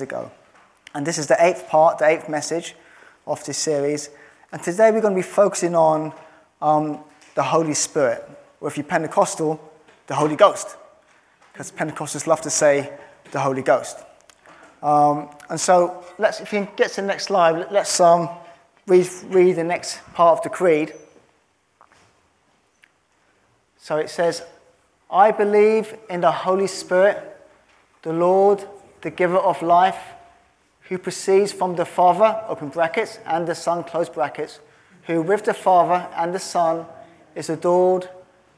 ago. And this is the eighth part, the eighth message of this series. And today we're going to be focusing on um, the Holy Spirit, or if you're Pentecostal, the Holy Ghost. Because Pentecostals love to say the Holy Ghost. Um, and so, let's, if you can get to the next slide, let's um, read, read the next part of the creed. So it says, I believe in the Holy Spirit, the Lord, the giver of life, who proceeds from the Father, open brackets, and the Son, close brackets, who with the Father and the Son is adored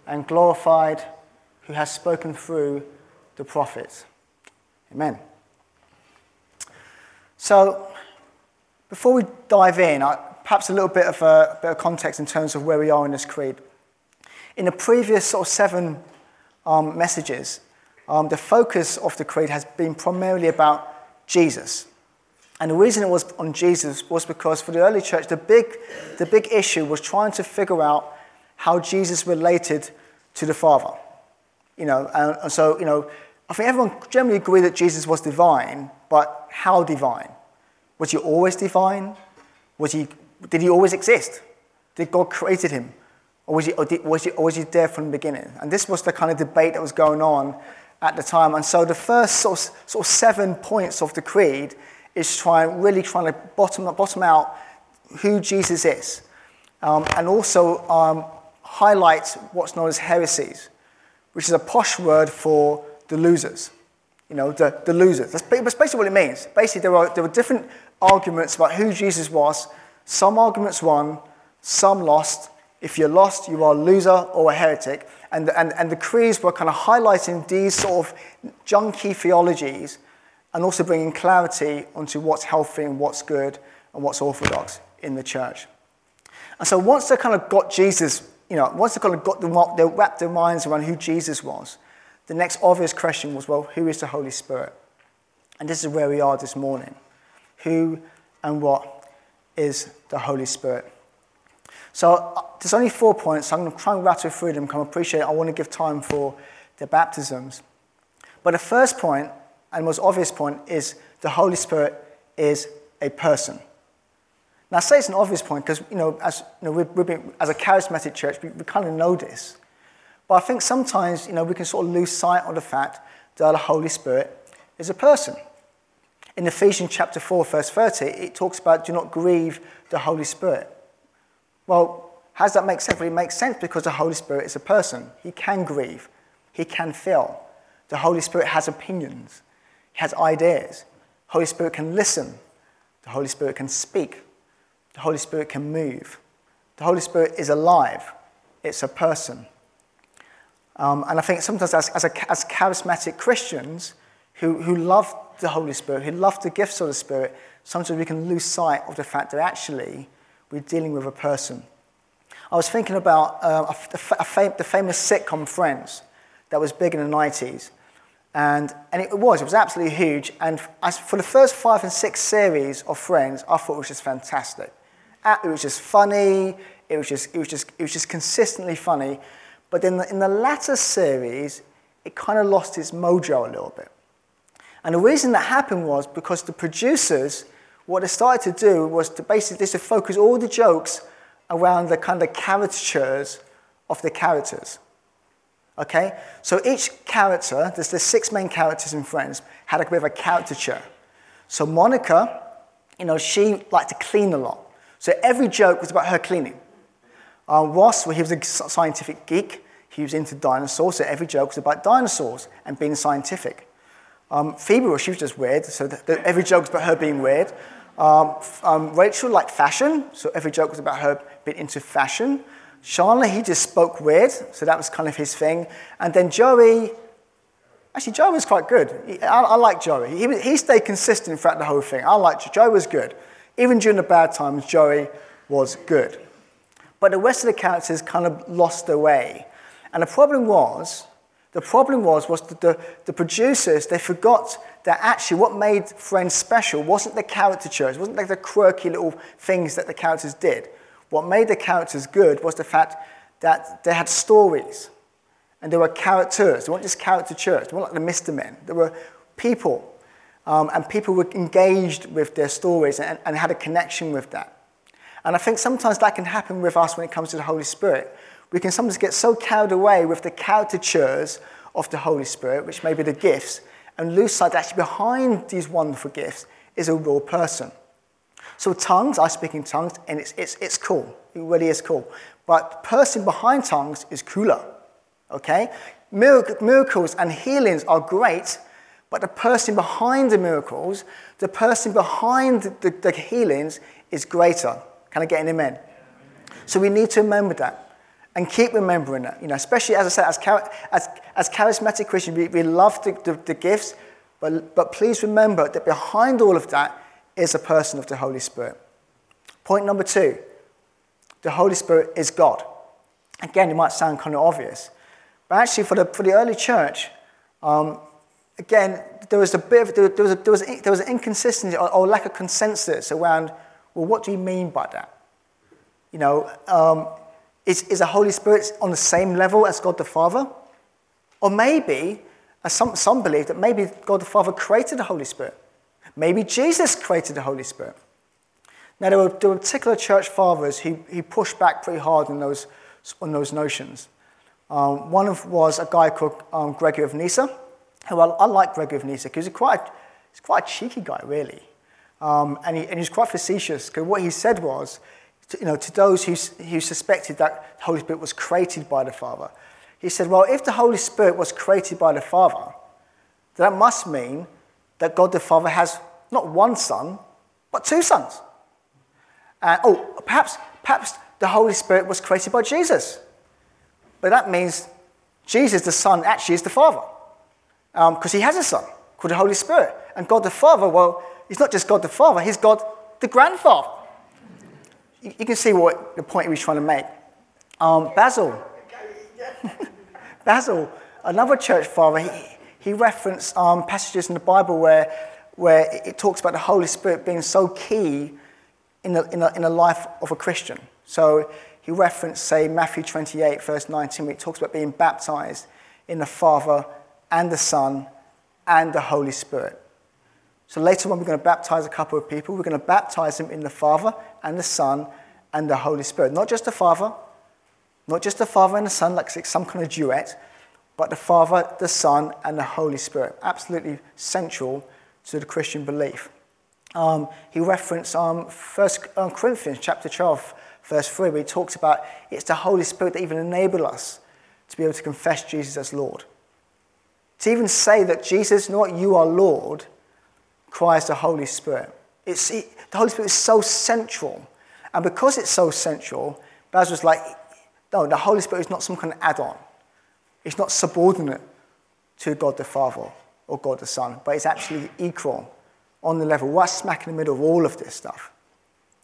and glorified, who has spoken through the prophets. Amen. So, before we dive in, perhaps a little bit of, a, a bit of context in terms of where we are in this creed. In the previous sort of seven um, messages, um, the focus of the creed has been primarily about Jesus. And the reason it was on Jesus was because for the early church, the big, the big issue was trying to figure out how Jesus related to the Father. You know, and, and so, you know, I think everyone generally agreed that Jesus was divine, but how divine? Was he always divine? Was he, did he always exist? Did God created him? Or was, he, or, did, was he, or was he there from the beginning? And this was the kind of debate that was going on at the time. And so the first sort of, sort of seven points of the creed is trying, really trying to bottom, bottom out who Jesus is. Um, and also um, highlight what's known as heresies, which is a posh word for the losers. You know, the, the losers. That's basically what it means. Basically, there were, there are different arguments about who Jesus was. Some arguments won, some lost. If you're lost, you are a loser or a heretic. And, and, and the creeds were kind of highlighting these sort of junky theologies and also bringing clarity onto what's healthy and what's good and what's orthodox in the church. And so once they kind of got Jesus, you know, once they kind of got them up, they wrapped their minds around who Jesus was, the next obvious question was, well, who is the Holy Spirit? And this is where we are this morning. Who and what is the Holy Spirit? So uh, there's only four points. So I'm going to try and rattle through them I appreciate I want to give time for the baptisms. But the first point, and most obvious point, is the Holy Spirit is a person. Now, I say it's an obvious point because, you know, as, you know, we've been, as a charismatic church, we, we kind of know this. But I think sometimes, you know, we can sort of lose sight of the fact that the Holy Spirit is a person. In Ephesians chapter 4, verse 30, it talks about do not grieve the Holy Spirit. Well, how does that make sense? Well, it makes sense because the Holy Spirit is a person. He can grieve, he can feel. The Holy Spirit has opinions, he has ideas. The Holy Spirit can listen, the Holy Spirit can speak, the Holy Spirit can move. The Holy Spirit is alive, it's a person. Um, and I think sometimes as, as, a, as charismatic Christians who, who love the Holy Spirit, who love the gifts of the Spirit, sometimes we can lose sight of the fact that actually we're dealing with a person. I was thinking about uh, a, the famous sitcom Friends that was big in the 90s. And, and it was, it was absolutely huge. And for the first five and six series of Friends, I thought it was just fantastic. Uh, it was just funny, it was just, it was just, it was just consistently funny. But in the, in the latter series, it kind of lost its mojo a little bit. And the reason that happened was because the producers what they started to do was to basically to focus all the jokes around the kind of caricatures of the characters. Okay? So each character, there's the six main characters in Friends, had a bit of a caricature. So Monica, you know, she liked to clean a lot. So every joke was about her cleaning. Uh, Ross, well, he was a scientific geek. He was into dinosaurs, so every joke was about dinosaurs and being scientific. Um, Phoebe, well, she was just weird, so the, the, every joke was about her being weird. Um, um, Rachel liked fashion, so every joke was about her being into fashion. Chandler, he just spoke weird, so that was kind of his thing. And then Joey, actually, Joey was quite good. He, I, I like Joey. He, he stayed consistent throughout the whole thing. I liked Joey was good. Even during the bad times, Joey was good. But the rest of the characters kind of lost their way. And the problem was, the problem was, was that the, the producers, they forgot that actually what made Friends special wasn't the caricatures, wasn't like the quirky little things that the characters did. What made the characters good was the fact that they had stories and there were characters. They weren't just caricatures, they weren't like the Mr. Men. There were people. Um, and people were engaged with their stories and, and had a connection with that. And I think sometimes that can happen with us when it comes to the Holy Spirit. We can sometimes get so carried away with the caricatures of the Holy Spirit, which may be the gifts, and lose sight that actually behind these wonderful gifts is a real person. So tongues, I speak in tongues, and it's, it's, it's cool. It really is cool. But the person behind tongues is cooler. Okay? Miracles and healings are great, but the person behind the miracles, the person behind the, the healings is greater. Can I get an amen? So we need to remember that and keep remembering that. You know, especially as I said, as, as, as charismatic Christians, we, we love the, the, the gifts, but, but please remember that behind all of that is a person of the Holy Spirit. Point number two the Holy Spirit is God. Again, it might sound kind of obvious, but actually, for the, for the early church, um, again, there was a bit of, there, was, a, there, was, there was an inconsistency or, or, lack of consensus around, well, what do you mean by that? You know, um, is, is the Holy Spirit on the same level as God the Father? Or maybe, as some, some believe, that maybe God the Father created the Holy Spirit. Maybe Jesus created the Holy Spirit. Now, there were, there were particular church fathers who, who pushed back pretty hard on those, on those notions. Um, one of, was a guy called um, Gregory of Nyssa, who I, I like Gregory of Nyssa because he's quite, he's quite a cheeky guy, really. Um, and, he, and he's quite facetious because what he said was, to, you know, to those who, who suspected that the Holy Spirit was created by the Father, he said, well, if the Holy Spirit was created by the Father, that must mean that God the Father has not one son, but two sons. And, oh, perhaps, perhaps the Holy Spirit was created by Jesus. But that means Jesus, the Son, actually is the Father. Because um, he has a son called the Holy Spirit. And God the Father, well, he's not just God the Father, he's God the grandfather. You, can see what the point he was trying to make. Um, Basil. Basil, another church father, he, he referenced um, passages in the Bible where, where it talks about the Holy Spirit being so key in the, in, the, in the life of a Christian. So he referenced, say, Matthew 28, verse 19, where it talks about being baptized in the Father and the Son and the Holy Spirit. So later on, we're going to baptize a couple of people. We're going to baptize them in the Father and the Son and the Holy Spirit. Not just the Father, not just the Father and the Son, like some kind of duet, but the Father, the Son, and the Holy Spirit. Absolutely central to the Christian belief. Um, he referenced um, 1 um, Corinthians chapter 12, verse 3, where he talks about it's the Holy Spirit that even enables us to be able to confess Jesus as Lord. To even say that Jesus, not you are Lord, cries the Holy Spirit. It's, it, the Holy Spirit is so central. And because it's so central, Baz was like, no, the Holy Spirit is not some kind of add on. It's not subordinate to God the Father or God the Son, but it's actually equal on the level, right smack in the middle of all of this stuff.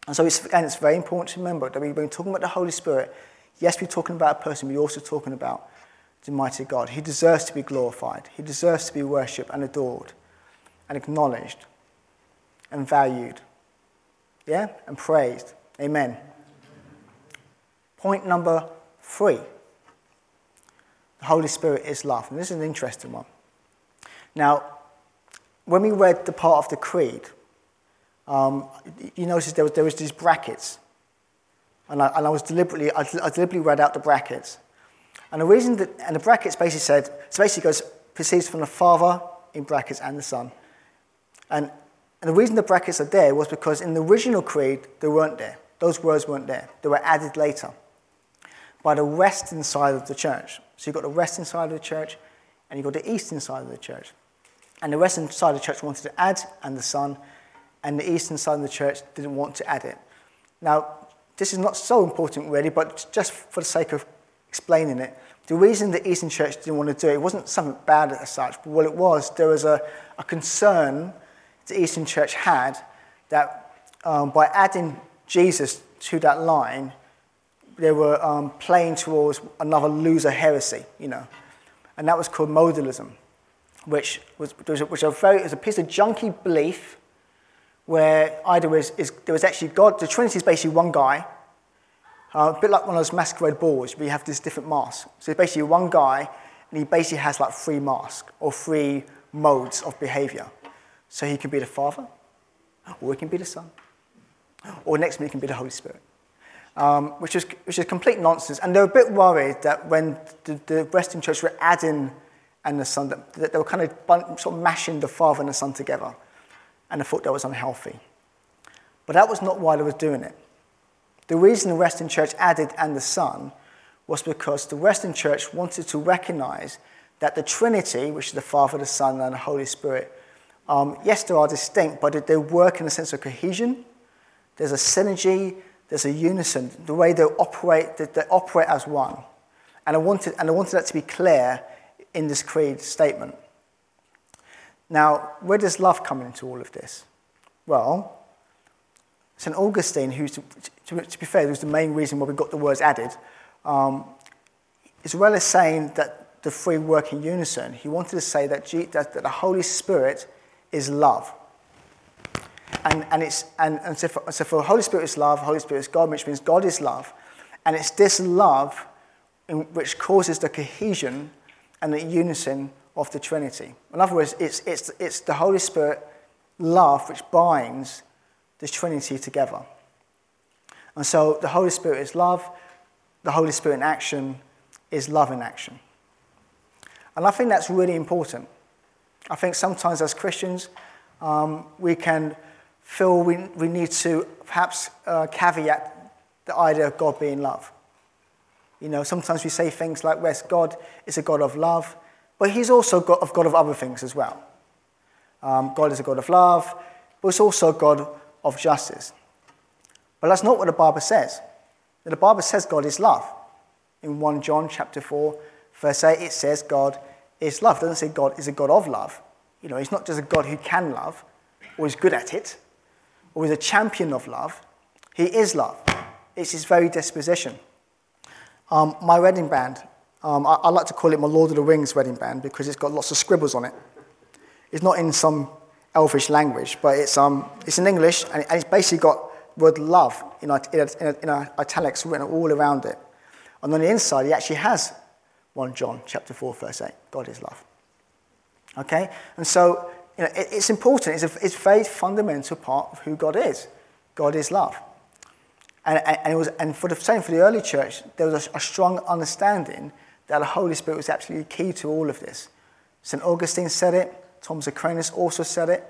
And so, it's, and it's very important to remember that when been talking about the Holy Spirit. Yes, we're talking about a person, but we're also talking about the mighty God. He deserves to be glorified, He deserves to be worshipped and adored and acknowledged and valued. Yeah? And praised. Amen. Point number three. The Holy Spirit is love. And this is an interesting one. Now, when we read the part of the creed, um, you notice there was, there was these brackets. And I, and I was deliberately, I, I deliberately read out the brackets. And the reason that, and the brackets basically said, so basically goes, proceeds from the Father, in brackets, and the Son. And, and the reason the brackets are there was because in the original creed, they weren't there. Those words weren't there. They were added later by the western side of the church. So you've got the western side of the church and you've got the eastern side of the church. And the western side of the church wanted to add and the son, and the eastern side of the church didn't want to add it. Now, this is not so important really, but just for the sake of explaining it, the reason the Eastern Church didn't want to do it, it wasn't something bad as such, but what it was, there was a, a concern the Eastern Church had that um, by adding Jesus to that line, they were um, playing towards another loser heresy, you know. And that was called modalism, which was, a, was very, was a piece of junky belief where either was, is, there was actually God, the Trinity is basically one guy, uh, a bit like one of those masquerade balls where you have this different masks. So basically one guy, and he basically has like three masks or three modes of behavior. So he can be the Father, or he can be the Son, or next minute he can be the Holy Spirit. Um, which, is, which is complete nonsense. And they were a bit worried that when the, the Western Church were adding and the Son, that, that they were kind of sort of mashing the Father and the Son together. And they thought that was unhealthy. But that was not why they were doing it. The reason the Western Church added and the Son was because the Western Church wanted to recognize that the Trinity, which is the Father, the Son, and the Holy Spirit, um, yes, they are distinct, but they work in a sense of cohesion. There's a synergy, there's a unison, the way they operate, they, they operate as one. And I, wanted, and I wanted that to be clear in this creed statement. Now, where does love come into all of this? Well, St. Augustine, who's, to, to, to, be fair, was the main reason why we got the words added, um, as well as saying that the three work in unison, he wanted to say that, G, that, that the Holy Spirit is love. And, and, it's, and, and so, for, so for Holy Spirit is love, Holy Spirit is God, which means God is love. And it's this love which causes the cohesion and the unison of the Trinity. In other words, it's, it's, it's the Holy Spirit love which binds the Trinity together. And so the Holy Spirit is love, the Holy Spirit in action is love in action. And I think that's really important. I think sometimes as Christians, um, we can feel we, we need to perhaps uh, caveat the idea of God being love. You know, sometimes we say things like, yes, God is a God of love, but he's also God of, God of other things as well. Um, God is a God of love, but it's also a God of justice. But that's not what the Bible says. The Bible says God is love. In 1 John chapter 4, verse 8, it says God is love. It doesn't say God is a God of love. You know, he's not just a God who can love or is good at it or is a champion of love. He is love. It's his very disposition. Um, my wedding band, um, I, I, like to call it my Lord of the Rings wedding band because it's got lots of scribbles on it. It's not in some elfish language, but it's, um, it's in English and, it's basically got the word love in, in, in, in italics written all around it. And on the inside, he actually has 1 John chapter 4, verse 8. God is love. Okay? And so you know, it, it's important. It's a, it's very fundamental part of who God is. God is love. And, and, it was, and for the same for the early church, there was a, a strong understanding that the Holy Spirit was absolutely key to all of this. St. Augustine said it, Thomas Aquinas also said it,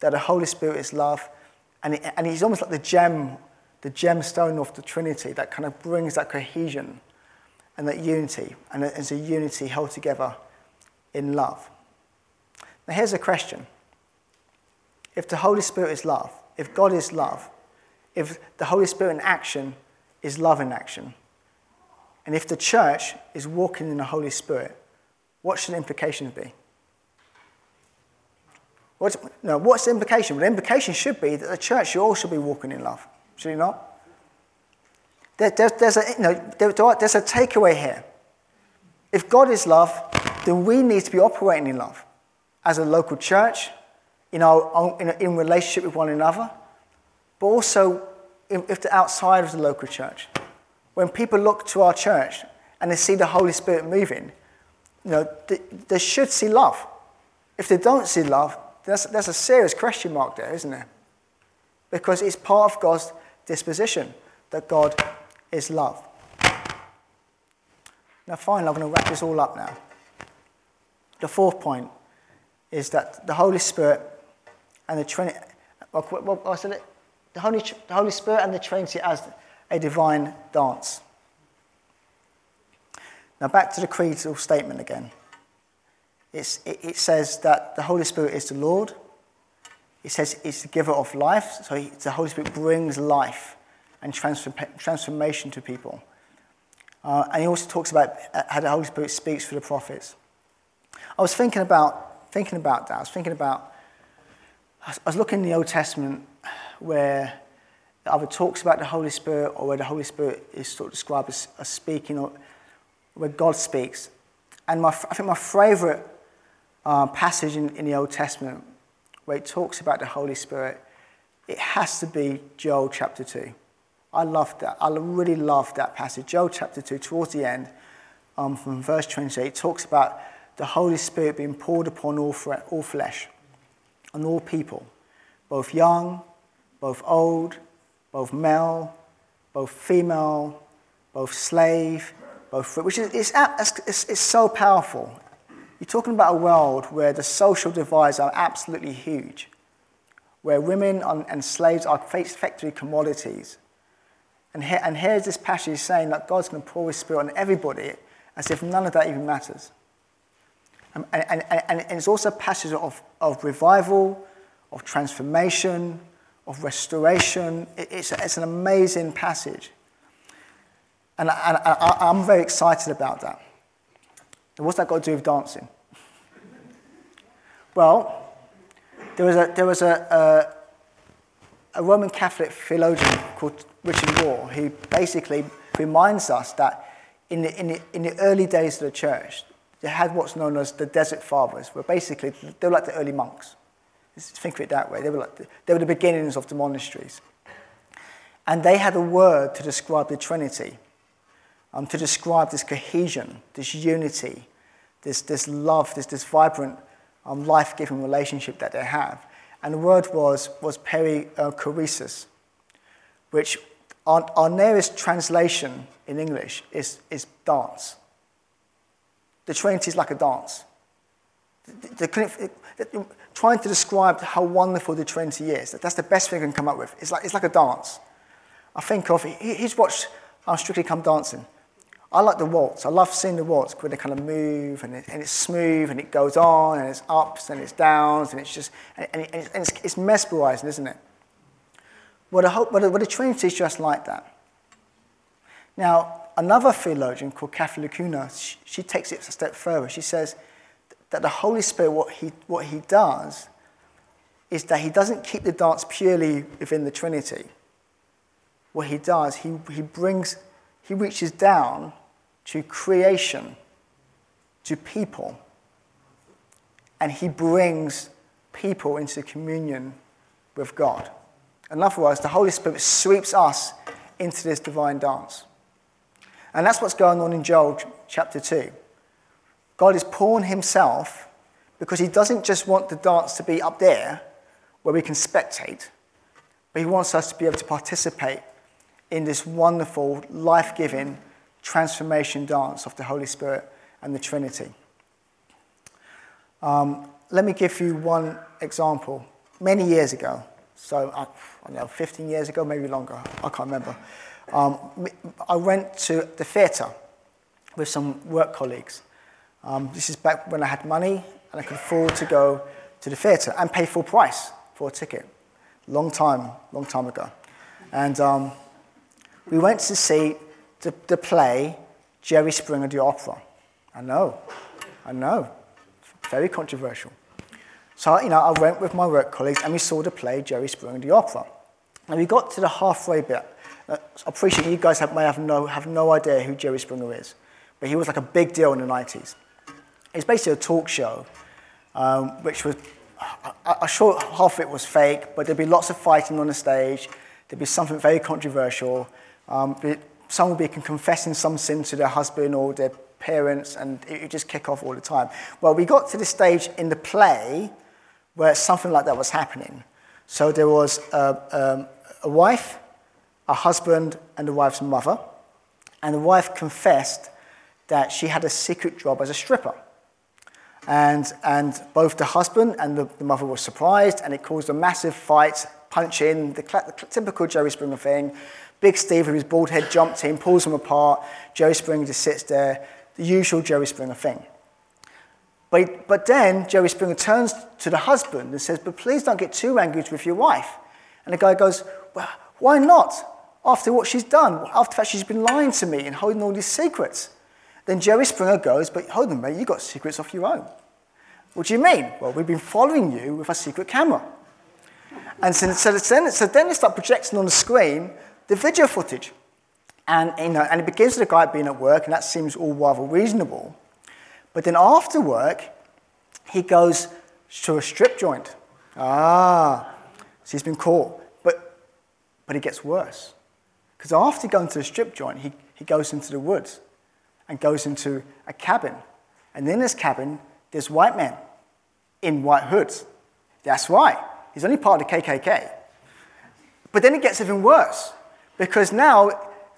that the Holy Spirit is love. And, it, and he's almost like the gem, the gemstone of the Trinity that kind of brings that cohesion and that unity. And as a unity held together in love. Now, here's a question If the Holy Spirit is love, if God is love, if the Holy Spirit in action is love in action, and if the church is walking in the Holy Spirit, what should the implication be? What's, no, what's the implication? Well, the implication should be that the church should also be walking in love, should it not? There, there, there's, a, you know, there, there's a takeaway here. If God is love, then we need to be operating in love as a local church, in, our, in, in relationship with one another, but also if they're outside of the local church. When people look to our church and they see the Holy Spirit moving, you know, they, they should see love. If they don't see love, that's, that's a serious question mark there, isn't there? Because it's part of God's disposition that God is love. Now, finally, I'm going to wrap this all up now. The fourth point is that the Holy Spirit and the Trinity, what, I said it? The Holy, the Holy Spirit and the Trinity as a divine dance. Now, back to the creedal statement again. It, it, says that the Holy Spirit is the Lord. It says it's the giver of life. So he, the Holy Spirit brings life and transform, transformation to people. Uh, and he also talks about how the Holy Spirit speaks for the prophets. I was thinking about, thinking about that. I was thinking about, I was looking in the Old Testament where it either talks about the Holy Spirit or where the Holy Spirit is sort of described as, as speaking or where God speaks. And my, I think my favorite uh, passage in, in the Old Testament where it talks about the Holy Spirit, it has to be Joel chapter 2. I love that. I really love that passage. Joel chapter 2, towards the end, um, from verse 28, it talks about the Holy Spirit being poured upon all, all flesh. on all people, both young, both old, both male, both female, both slave, both free, which is it's, it's, it's so powerful. You're talking about a world where the social divides are absolutely huge, where women and slaves are effectively commodities. And, here, and here's this passage saying that God's going to pour his spirit on everybody as if none of that even matters. Um, and, and, and, and it's also a passage of, of revival, of transformation, of restoration. It's, it's an amazing passage. And, and I, I'm very excited about that. what's that got to do with dancing? Well, there was a, there was a, a, a Roman Catholic theologian called Richard Rohr who basically reminds us that in the, in, the, in the early days of the church, they had what's known as the Desert Fathers, where basically they were like the early monks. Think of it that way. They were, like the, they were the beginnings of the monasteries. And they had a word to describe the Trinity, um, to describe this cohesion, this unity, this, this love, this, this vibrant, um, life giving relationship that they have. And the word was, was perichoresis, which our, our nearest translation in English is, is dance. The Trinity is like a dance. The, the, the, trying to describe how wonderful the Trinity is, that's the best thing I can come up with. It's like, it's like a dance. I think of, he, he's watched uh, Strictly Come Dancing. I like the waltz. I love seeing the waltz where they kind of move and, it, and it's smooth and it goes on and it's ups and it's downs and it's just, and, and, and it's, it's, mesmerizing, isn't it? Well, the Trinity is just like that. Now, another theologian called Kathy LaCugna, she, she takes it a step further. She says that the Holy Spirit, what he, what he does is that he doesn't keep the dance purely within the Trinity. What he does, he, he brings, he reaches down to creation, to people. And he brings people into communion with God. In other words, the Holy Spirit sweeps us into this divine dance. And that's what's going on in Joel chapter 2. God is pouring himself because he doesn't just want the dance to be up there where we can spectate, but he wants us to be able to participate in this wonderful, life giving, transformation dance of the Holy Spirit and the Trinity. Um, let me give you one example. Many years ago, so I, don't know, 15 years ago, maybe longer, I can't remember. Um, I went to the theatre with some work colleagues. Um, this is back when I had money and I could afford to go to the theatre and pay full price for a ticket. Long time, long time ago. And um, we went to see the, the play Jerry Springer the Opera. I know, I know, very controversial. So, you know, I went with my work colleagues and we saw the play Jerry Springer the Opera. And we got to the halfway bit. Uh, I appreciate you guys have, may have no, have no idea who Jerry Springer is, but he was like a big deal in the 90s. It's basically a talk show, um, which was, I'm sure half of it was fake, but there'd be lots of fighting on the stage. There'd be something very controversial. Um, would be confessing some sin to their husband or their parents, and it would just kick off all the time. Well, we got to the stage in the play where something like that was happening. So there was a, um, a wife, a husband, and the wife's mother. And the wife confessed that she had a secret job as a stripper. And, and both the husband and the, the mother were surprised, and it caused a massive fight, punch in, the, cl- the typical Jerry Springer thing. Big Steve, with his bald head, jumped in, pulls them apart. Jerry Springer just sits there, the usual Jerry Springer thing. But, but then Jerry Springer turns to the husband and says, But please don't get too angry with your wife. And the guy goes, Well, why not? After what she's done, after the fact she's been lying to me and holding all these secrets. Then Jerry Springer goes, But hold on, mate, you've got secrets of your own. What do you mean? Well, we've been following you with a secret camera. And so, so, then, so then they start projecting on the screen the video footage. And, you know, and it begins with the guy being at work, and that seems all rather reasonable. But then after work, he goes to a strip joint. Ah, so he's been caught. But, but it gets worse. Because after going to the strip joint, he, he goes into the woods and goes into a cabin. And in this cabin, there's white men in white hoods. That's right. He's only part of the KKK. But then it gets even worse because now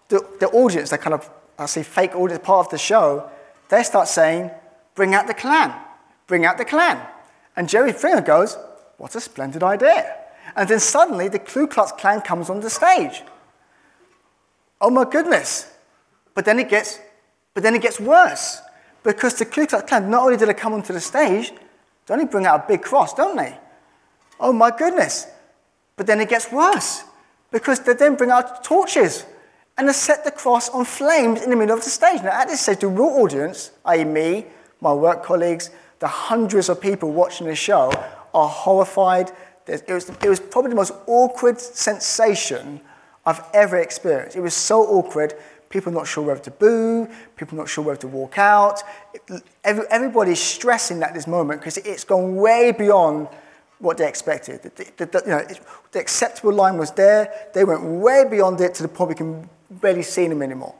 the, the audience, the kind of, I say fake audience, part of the show, they start saying, bring out the Klan, bring out the Klan. And Jerry Springer goes, what a splendid idea. And then suddenly the Ku Klux Klan comes on the stage. Oh my goodness. But then it gets, but then it gets worse because the Ku Klux Klan, not only did they come onto the stage, they only bring out a big cross, don't they? Oh my goodness. But then it gets worse because they then bring out torches and they set the cross on flames in the middle of the stage. Now, at this stage, the real audience, i.e., me, my work colleagues, the hundreds of people watching the show, are horrified. It was, it was probably the most awkward sensation I've ever experienced. It was so awkward. People not sure whether to boo, people not sure whether to walk out. Every, everybody's stressing at this moment because it's gone way beyond what they expected. The, the, you know, the acceptable line was there. They went way beyond it to the point we can barely see them anymore.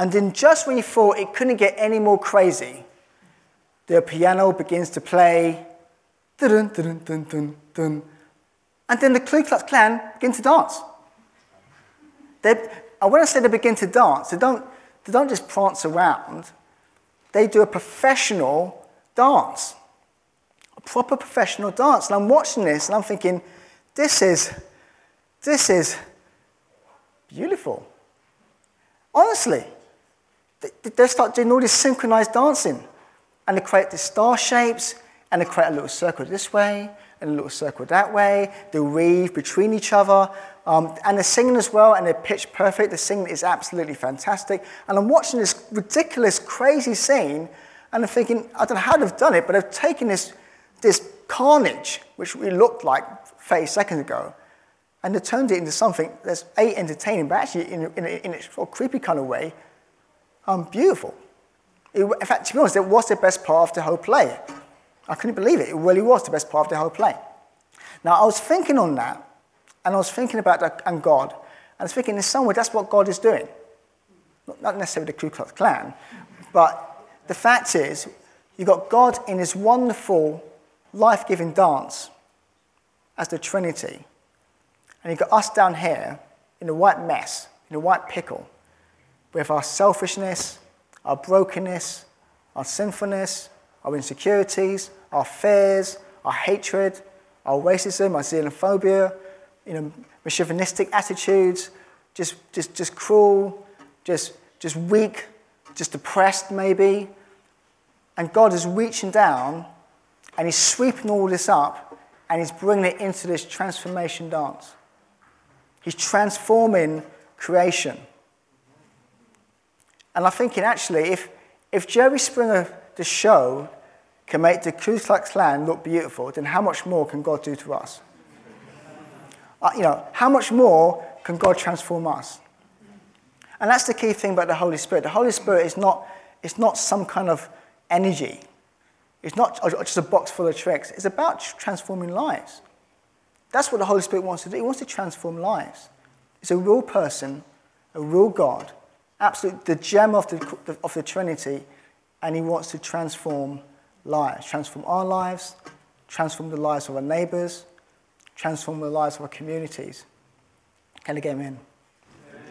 And then just when you thought it couldn't get any more crazy, the piano begins to play. Dun, dun, dun, dun, dun, and then the Ku Klux Klan begin to dance. They, and when I say they begin to dance, they don't, they don't just prance around. They do a professional dance a proper professional dance. And I'm watching this and I'm thinking, this is, this is beautiful. Honestly, they, they start doing all this synchronized dancing. And they create these star shapes, and they create a little circle this way, and a little circle that way. They weave between each other. Um, and they're singing as well, and they're pitch perfect. The singing is absolutely fantastic. And I'm watching this ridiculous, crazy scene, and I'm thinking, I don't know how they've done it, but they've taken this this carnage, which we looked like 30 seconds ago, and they turned it into something that's A, entertaining, but actually in, in, in a sort of creepy kind of way, um, beautiful. It, in fact, to be honest, it was the best part of the whole play. I couldn't believe it. It really was the best part of the whole play. Now, I was thinking on that, and I was thinking about that and God, and I was thinking in some way that's what God is doing. Not necessarily the Ku Klux Klan, but the fact is, you've got God in his wonderful life giving dance as the Trinity. And you've got us down here in a white mess, in a white pickle, with our selfishness, our brokenness, our sinfulness, our insecurities, our fears, our hatred, our racism, our xenophobia, you know, misogynistic attitudes, just, just, just cruel, just, just weak, just depressed maybe. And God is reaching down and he's sweeping all this up and he's bringing it into this transformation dance. He's transforming creation. And I'm thinking, actually, if, if Jerry Springer, the show, can make the Ku Klux Klan look beautiful, then how much more can God do to us? Uh, you know, how much more can God transform us? And that's the key thing about the Holy Spirit. The Holy Spirit is not, it's not some kind of energy. It's not just a box full of tricks, it's about transforming lives. That's what the Holy Spirit wants to do. He wants to transform lives. It's a real person, a real God, absolute the gem of the, of the Trinity, and He wants to transform lives, transform our lives, transform the lives of our neighbors, transform the lives of our communities. Can I get Amen?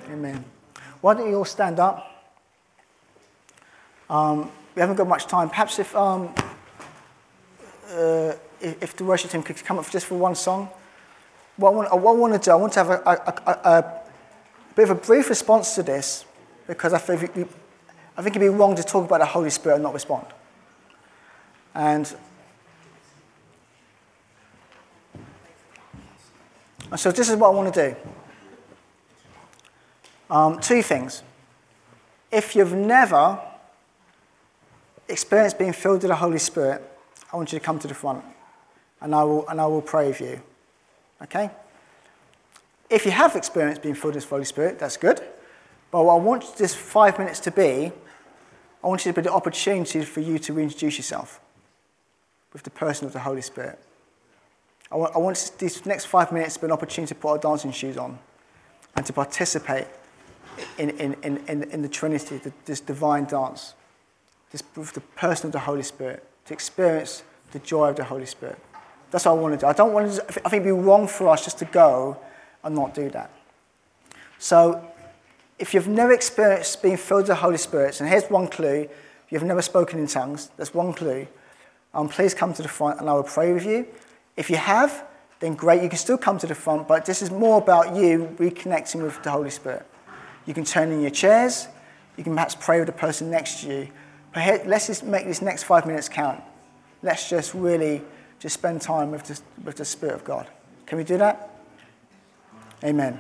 Amen. Why don't you all stand up? Um, we haven't got much time. Perhaps if um, uh, if the worship team could come up just for one song. What I want, what I want to do, I want to have a, a, a, a bit of a brief response to this because I, think I think it'd be wrong to talk about the Holy Spirit and not respond. And, and so this is what I want to do. Um, two things. If you've never experienced being filled with the Holy Spirit, I want you to come to the front and I will, and I will pray for you. Okay? If you have experienced being filled with the Holy Spirit, that's good. But what I want this five minutes to be, I want you to be the opportunity for you to reintroduce yourself with the person of the Holy Spirit. I want, I want these next five minutes to be an opportunity to put our dancing shoes on and to participate in, in, in, in, in the Trinity, the, this divine dance, this, with the person of the Holy Spirit to experience the joy of the Holy Spirit. That's what I want to do. I don't want to, I think it'd be wrong for us just to go and not do that. So, if you've never experienced being filled with the Holy Spirit, and here's one clue you've never spoken in tongues, that's one clue, um, please come to the front and I will pray with you. If you have, then great, you can still come to the front, but this is more about you reconnecting with the Holy Spirit. You can turn in your chairs, you can perhaps pray with the person next to you. But here, let's just make this next five minutes count. Let's just really just spend time with the, with the Spirit of God. Can we do that? Amen.